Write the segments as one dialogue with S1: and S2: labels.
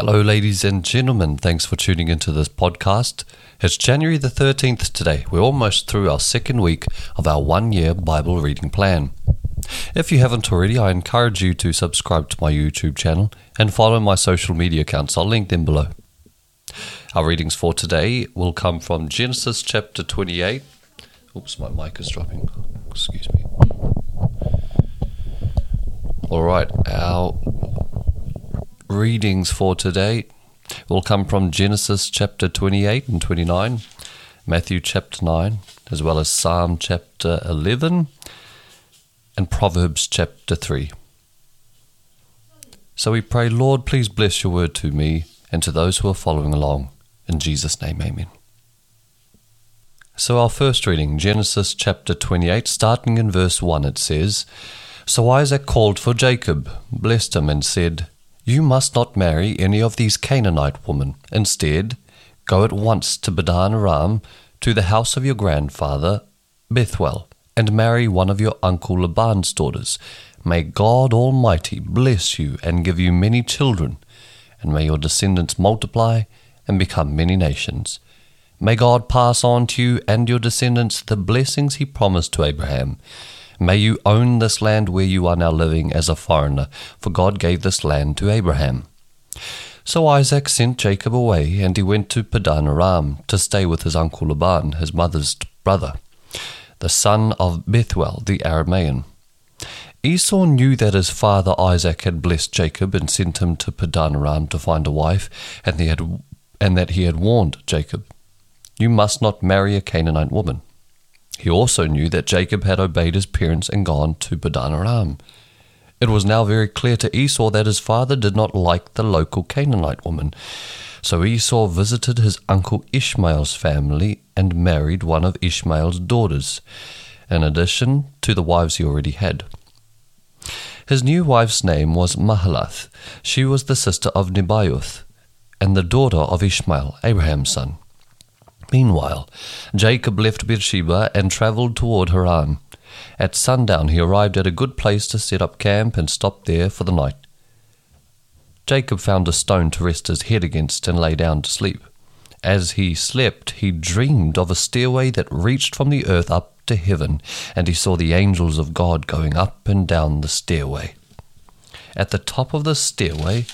S1: Hello, ladies and gentlemen. Thanks for tuning into this podcast. It's January the 13th today. We're almost through our second week of our one year Bible reading plan. If you haven't already, I encourage you to subscribe to my YouTube channel and follow my social media accounts. I'll link them below. Our readings for today will come from Genesis chapter 28. Oops, my mic is dropping. Excuse me. All right, our readings for today will come from Genesis chapter 28 and 29, Matthew chapter 9, as well as Psalm chapter 11, and Proverbs chapter 3. So we pray, Lord, please bless your word to me and to those who are following along. In Jesus' name, amen. So, our first reading, Genesis chapter 28, starting in verse 1, it says So Isaac called for Jacob, blessed him, and said, you must not marry any of these Canaanite women. Instead, go at once to Padan Aram, to the house of your grandfather, Bethuel, and marry one of your uncle Laban's daughters. May God Almighty bless you and give you many children, and may your descendants multiply and become many nations. May God pass on to you and your descendants the blessings he promised to Abraham May you own this land where you are now living as a foreigner, for God gave this land to Abraham. So Isaac sent Jacob away, and he went to Padan Aram to stay with his uncle Laban, his mother's brother, the son of Bethuel the Aramean. Esau knew that his father Isaac had blessed Jacob and sent him to Padan Aram to find a wife, and, had, and that he had warned Jacob, You must not marry a Canaanite woman. He also knew that Jacob had obeyed his parents and gone to Padan Aram. It was now very clear to Esau that his father did not like the local Canaanite woman. So Esau visited his uncle Ishmael's family and married one of Ishmael's daughters, in addition to the wives he already had. His new wife's name was Mahalath. She was the sister of Nebaioth, and the daughter of Ishmael, Abraham's son. Meanwhile, Jacob left Beersheba and travelled toward Haran. At sundown, he arrived at a good place to set up camp and stopped there for the night. Jacob found a stone to rest his head against and lay down to sleep. As he slept, he dreamed of a stairway that reached from the earth up to heaven, and he saw the angels of God going up and down the stairway. At the top of the stairway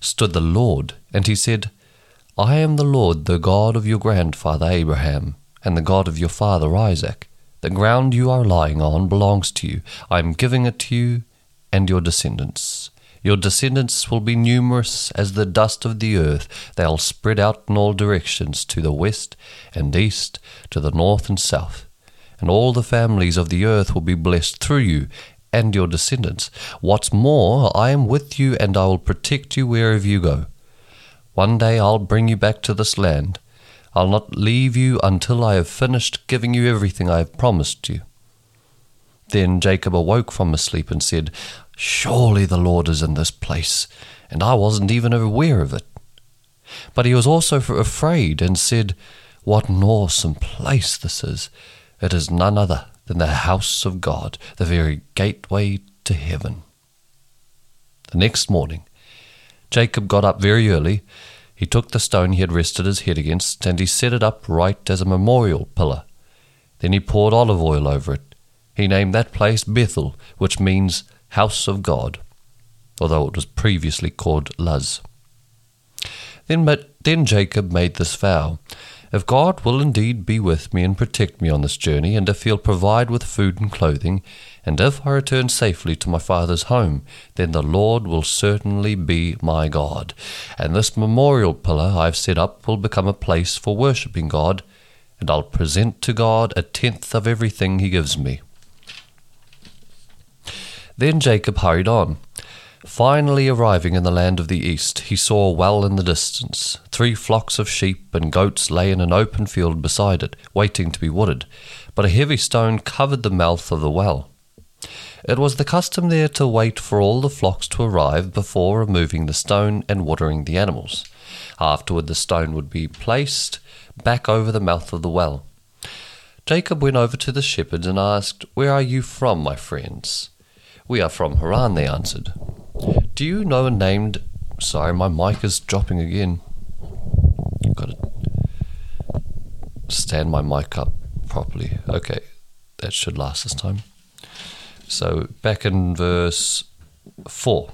S1: stood the Lord, and he said, I am the Lord, the God of your grandfather Abraham, and the God of your father Isaac. The ground you are lying on belongs to you. I am giving it to you and your descendants. Your descendants will be numerous as the dust of the earth. They'll spread out in all directions, to the west and east, to the north and south. And all the families of the earth will be blessed through you and your descendants. What's more, I am with you, and I will protect you wherever you go. One day I'll bring you back to this land. I'll not leave you until I have finished giving you everything I have promised you. Then Jacob awoke from his sleep and said, Surely the Lord is in this place, and I wasn't even aware of it. But he was also afraid and said, What an awesome place this is! It is none other than the house of God, the very gateway to heaven. The next morning, Jacob got up very early. He took the stone he had rested his head against, and he set it up right as a memorial pillar. Then he poured olive oil over it. He named that place Bethel, which means house of God, although it was previously called Luz. Then, then Jacob made this vow If God will indeed be with me and protect me on this journey, and if he'll provide with food and clothing, and if I return safely to my father's home, then the Lord will certainly be my God. And this memorial pillar I've set up will become a place for worshipping God, and I'll present to God a tenth of everything he gives me. Then Jacob hurried on. Finally arriving in the land of the east, he saw well in the distance. Three flocks of sheep and goats lay in an open field beside it, waiting to be wooded, but a heavy stone covered the mouth of the well. It was the custom there to wait for all the flocks to arrive before removing the stone and watering the animals. Afterward, the stone would be placed back over the mouth of the well. Jacob went over to the shepherds and asked, Where are you from, my friends? We are from Haran, they answered. Do you know a named Sorry, my mic is dropping again. Got to stand my mic up properly. Okay, that should last this time. So, back in verse 4.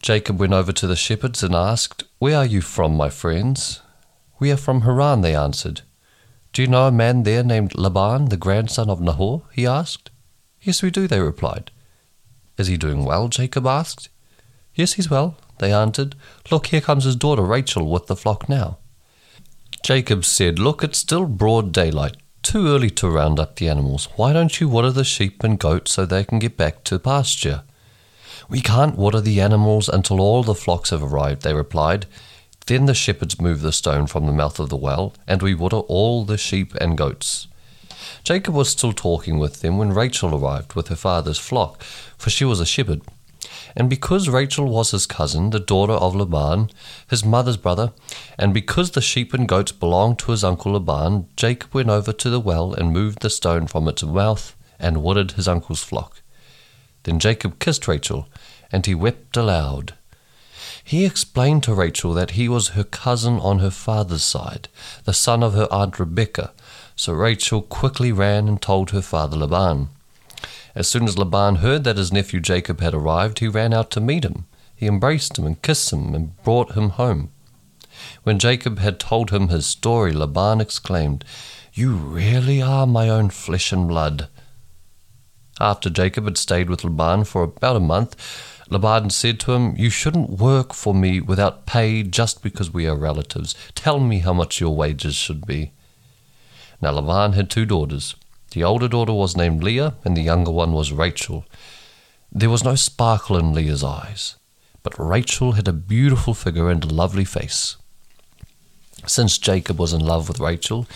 S1: Jacob went over to the shepherds and asked, Where are you from, my friends? We are from Haran, they answered. Do you know a man there named Laban, the grandson of Nahor? he asked. Yes, we do, they replied. Is he doing well? Jacob asked. Yes, he's well, they answered. Look, here comes his daughter Rachel with the flock now. Jacob said, Look, it's still broad daylight. Too early to round up the animals. Why don't you water the sheep and goats so they can get back to pasture? We can't water the animals until all the flocks have arrived, they replied. Then the shepherds move the stone from the mouth of the well, and we water all the sheep and goats. Jacob was still talking with them when Rachel arrived with her father's flock, for she was a shepherd. And because Rachel was his cousin, the daughter of Laban, his mother's brother, and because the sheep and goats belonged to his uncle Laban, Jacob went over to the well and moved the stone from its mouth and watered his uncle's flock. Then Jacob kissed Rachel, and he wept aloud. He explained to Rachel that he was her cousin on her father's side, the son of her aunt Rebekah. So Rachel quickly ran and told her father Laban. As soon as Laban heard that his nephew Jacob had arrived, he ran out to meet him. He embraced him and kissed him and brought him home. When Jacob had told him his story, Laban exclaimed, You really are my own flesh and blood. After Jacob had stayed with Laban for about a month, Laban said to him, You shouldn't work for me without pay just because we are relatives. Tell me how much your wages should be. Now Laban had two daughters. The older daughter was named Leah, and the younger one was Rachel. There was no sparkle in Leah's eyes, but Rachel had a beautiful figure and a lovely face. Since Jacob was in love with Rachel,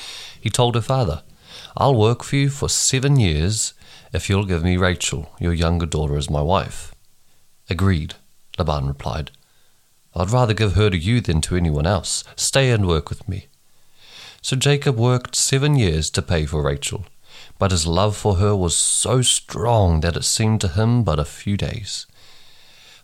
S1: he told her father, I'll work for you for seven years if you'll give me Rachel, your younger daughter, as my wife. Agreed, Laban replied. I'd rather give her to you than to anyone else. Stay and work with me. So Jacob worked seven years to pay for Rachel, but his love for her was so strong that it seemed to him but a few days.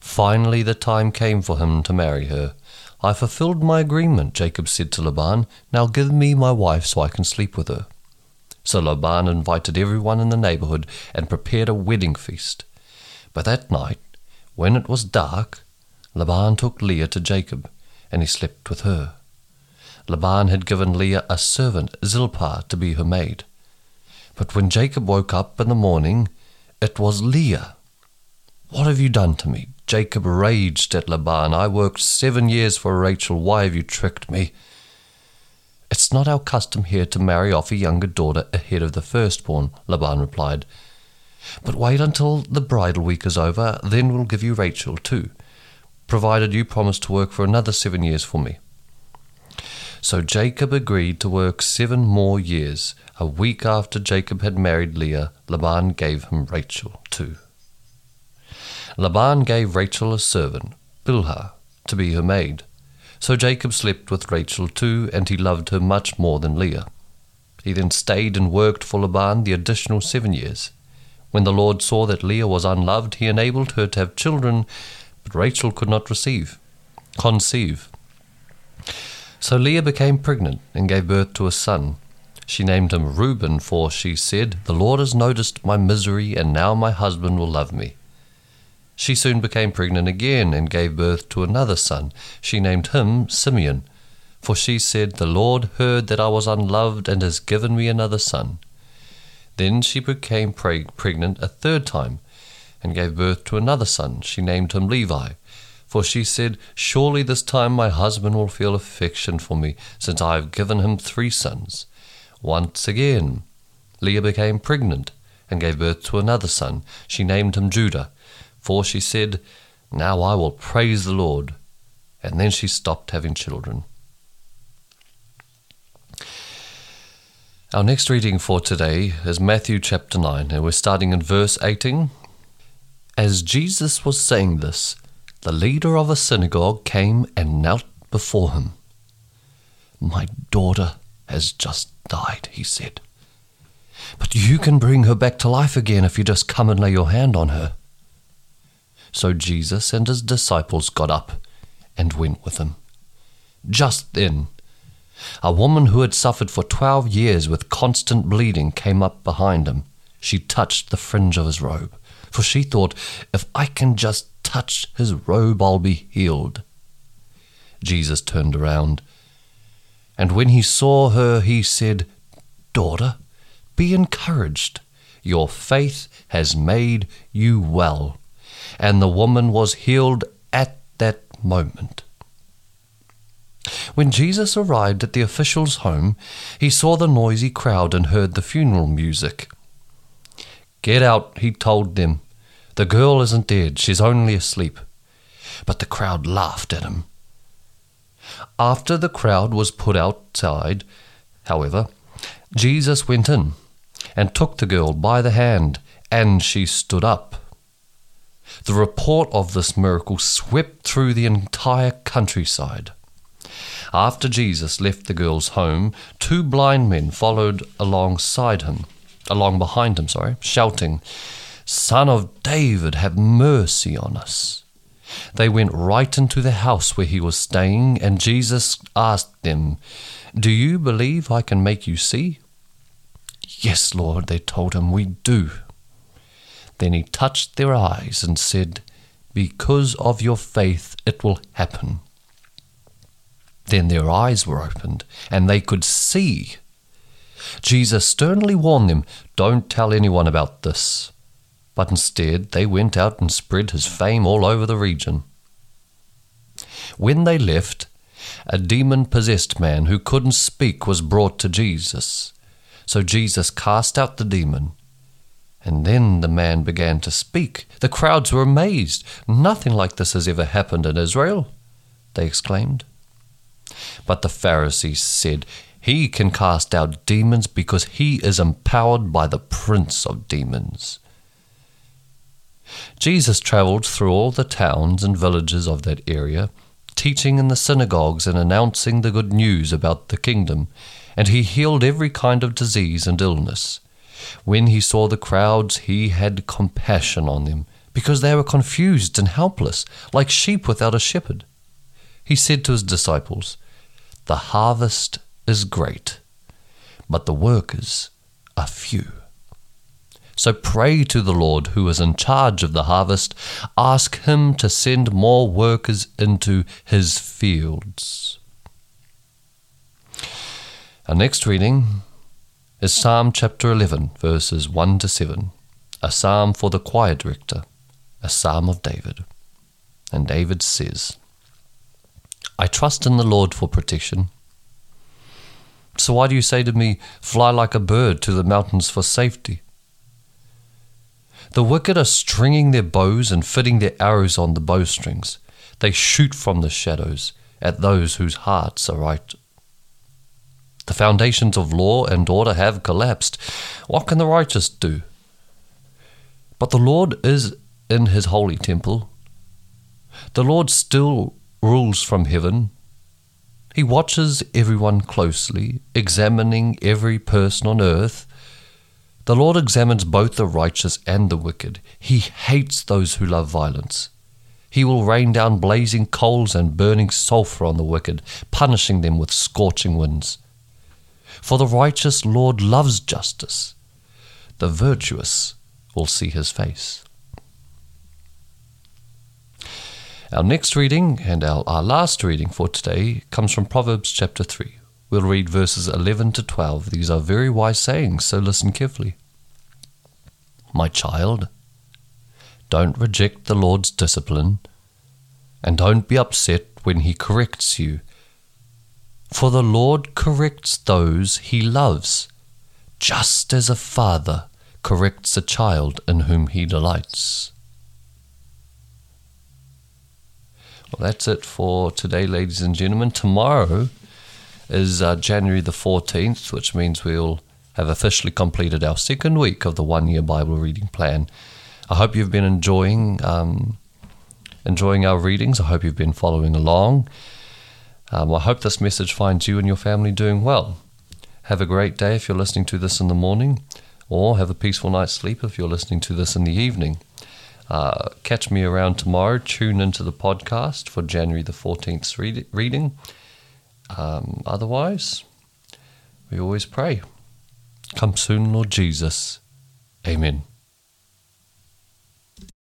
S1: Finally, the time came for him to marry her. I fulfilled my agreement, Jacob said to Laban. Now give me my wife so I can sleep with her. So Laban invited everyone in the neighborhood and prepared a wedding feast. But that night, when it was dark, Laban took Leah to Jacob, and he slept with her. Laban had given Leah a servant, Zilpah, to be her maid. But when Jacob woke up in the morning, it was Leah. What have you done to me? Jacob raged at Laban. I worked seven years for Rachel. Why have you tricked me? It's not our custom here to marry off a younger daughter ahead of the firstborn, Laban replied. But wait until the bridal week is over, then we'll give you Rachel too, provided you promise to work for another seven years for me. So Jacob agreed to work seven more years. A week after Jacob had married Leah, Laban gave him Rachel too. Laban gave Rachel a servant, Bilhah, to be her maid. So Jacob slept with Rachel too, and he loved her much more than Leah. He then stayed and worked for Laban the additional seven years. When the Lord saw that Leah was unloved, he enabled her to have children, but Rachel could not receive, conceive. So Leah became pregnant and gave birth to a son. She named him Reuben, for she said, The Lord has noticed my misery, and now my husband will love me. She soon became pregnant again and gave birth to another son. She named him Simeon, for she said, The Lord heard that I was unloved and has given me another son. Then she became preg- pregnant a third time and gave birth to another son. She named him Levi, for she said, Surely this time my husband will feel affection for me, since I have given him three sons. Once again, Leah became pregnant and gave birth to another son. She named him Judah, for she said, Now I will praise the Lord. And then she stopped having children. Our next reading for today is Matthew chapter 9, and we're starting in verse 18. As Jesus was saying this, the leader of a synagogue came and knelt before him. My daughter has just died, he said. But you can bring her back to life again if you just come and lay your hand on her. So Jesus and his disciples got up and went with him. Just then, a woman who had suffered for twelve years with constant bleeding came up behind him. She touched the fringe of his robe, for she thought, if I can just touch his robe, I'll be healed. Jesus turned around, and when he saw her, he said, Daughter, be encouraged. Your faith has made you well. And the woman was healed at that moment. When Jesus arrived at the official's home, he saw the noisy crowd and heard the funeral music. Get out, he told them. The girl isn't dead, she's only asleep. But the crowd laughed at him. After the crowd was put outside, however, Jesus went in and took the girl by the hand, and she stood up. The report of this miracle swept through the entire countryside. After Jesus left the girl's home, two blind men followed alongside him, along behind him, sorry, shouting, Son of David, have mercy on us. They went right into the house where he was staying, and Jesus asked them, Do you believe I can make you see? Yes, Lord, they told him, we do. Then he touched their eyes and said, Because of your faith it will happen. Then their eyes were opened, and they could see. Jesus sternly warned them, Don't tell anyone about this. But instead, they went out and spread his fame all over the region. When they left, a demon possessed man who couldn't speak was brought to Jesus. So Jesus cast out the demon. And then the man began to speak. The crowds were amazed. Nothing like this has ever happened in Israel, they exclaimed. But the Pharisees said, He can cast out demons because he is empowered by the prince of demons. Jesus traveled through all the towns and villages of that area, teaching in the synagogues and announcing the good news about the kingdom and he healed every kind of disease and illness. When he saw the crowds, he had compassion on them, because they were confused and helpless, like sheep without a shepherd. He said to his disciples, The harvest is great, but the workers are few. So pray to the Lord who is in charge of the harvest. Ask him to send more workers into his fields. Our next reading is Psalm chapter 11, verses 1 to 7, a psalm for the choir director, a psalm of David. And David says, I trust in the Lord for protection. So why do you say to me, Fly like a bird to the mountains for safety? The wicked are stringing their bows and fitting their arrows on the bowstrings. They shoot from the shadows at those whose hearts are right the foundations of law and order have collapsed. What can the righteous do? But the Lord is in his holy temple. The Lord still rules from heaven. He watches everyone closely, examining every person on earth. The Lord examines both the righteous and the wicked. He hates those who love violence. He will rain down blazing coals and burning sulphur on the wicked, punishing them with scorching winds. For the righteous Lord loves justice. The virtuous will see his face. Our next reading and our, our last reading for today comes from Proverbs chapter 3. We'll read verses 11 to 12. These are very wise sayings, so listen carefully. My child, don't reject the Lord's discipline, and don't be upset when he corrects you for the Lord corrects those he loves, just as a father corrects a child in whom he delights. Well, that's it for today, ladies and gentlemen. Tomorrow is uh, January the 14th, which means we'll have officially completed our second week of the one year Bible reading plan. I hope you've been enjoying um, enjoying our readings. I hope you've been following along. Um, I hope this message finds you and your family doing well. Have a great day if you're listening to this in the morning, or have a peaceful night's sleep if you're listening to this in the evening. Uh, catch me around tomorrow. Tune into the podcast for January the 14th read- reading. Um, otherwise, we always pray. Come soon, Lord Jesus. Amen.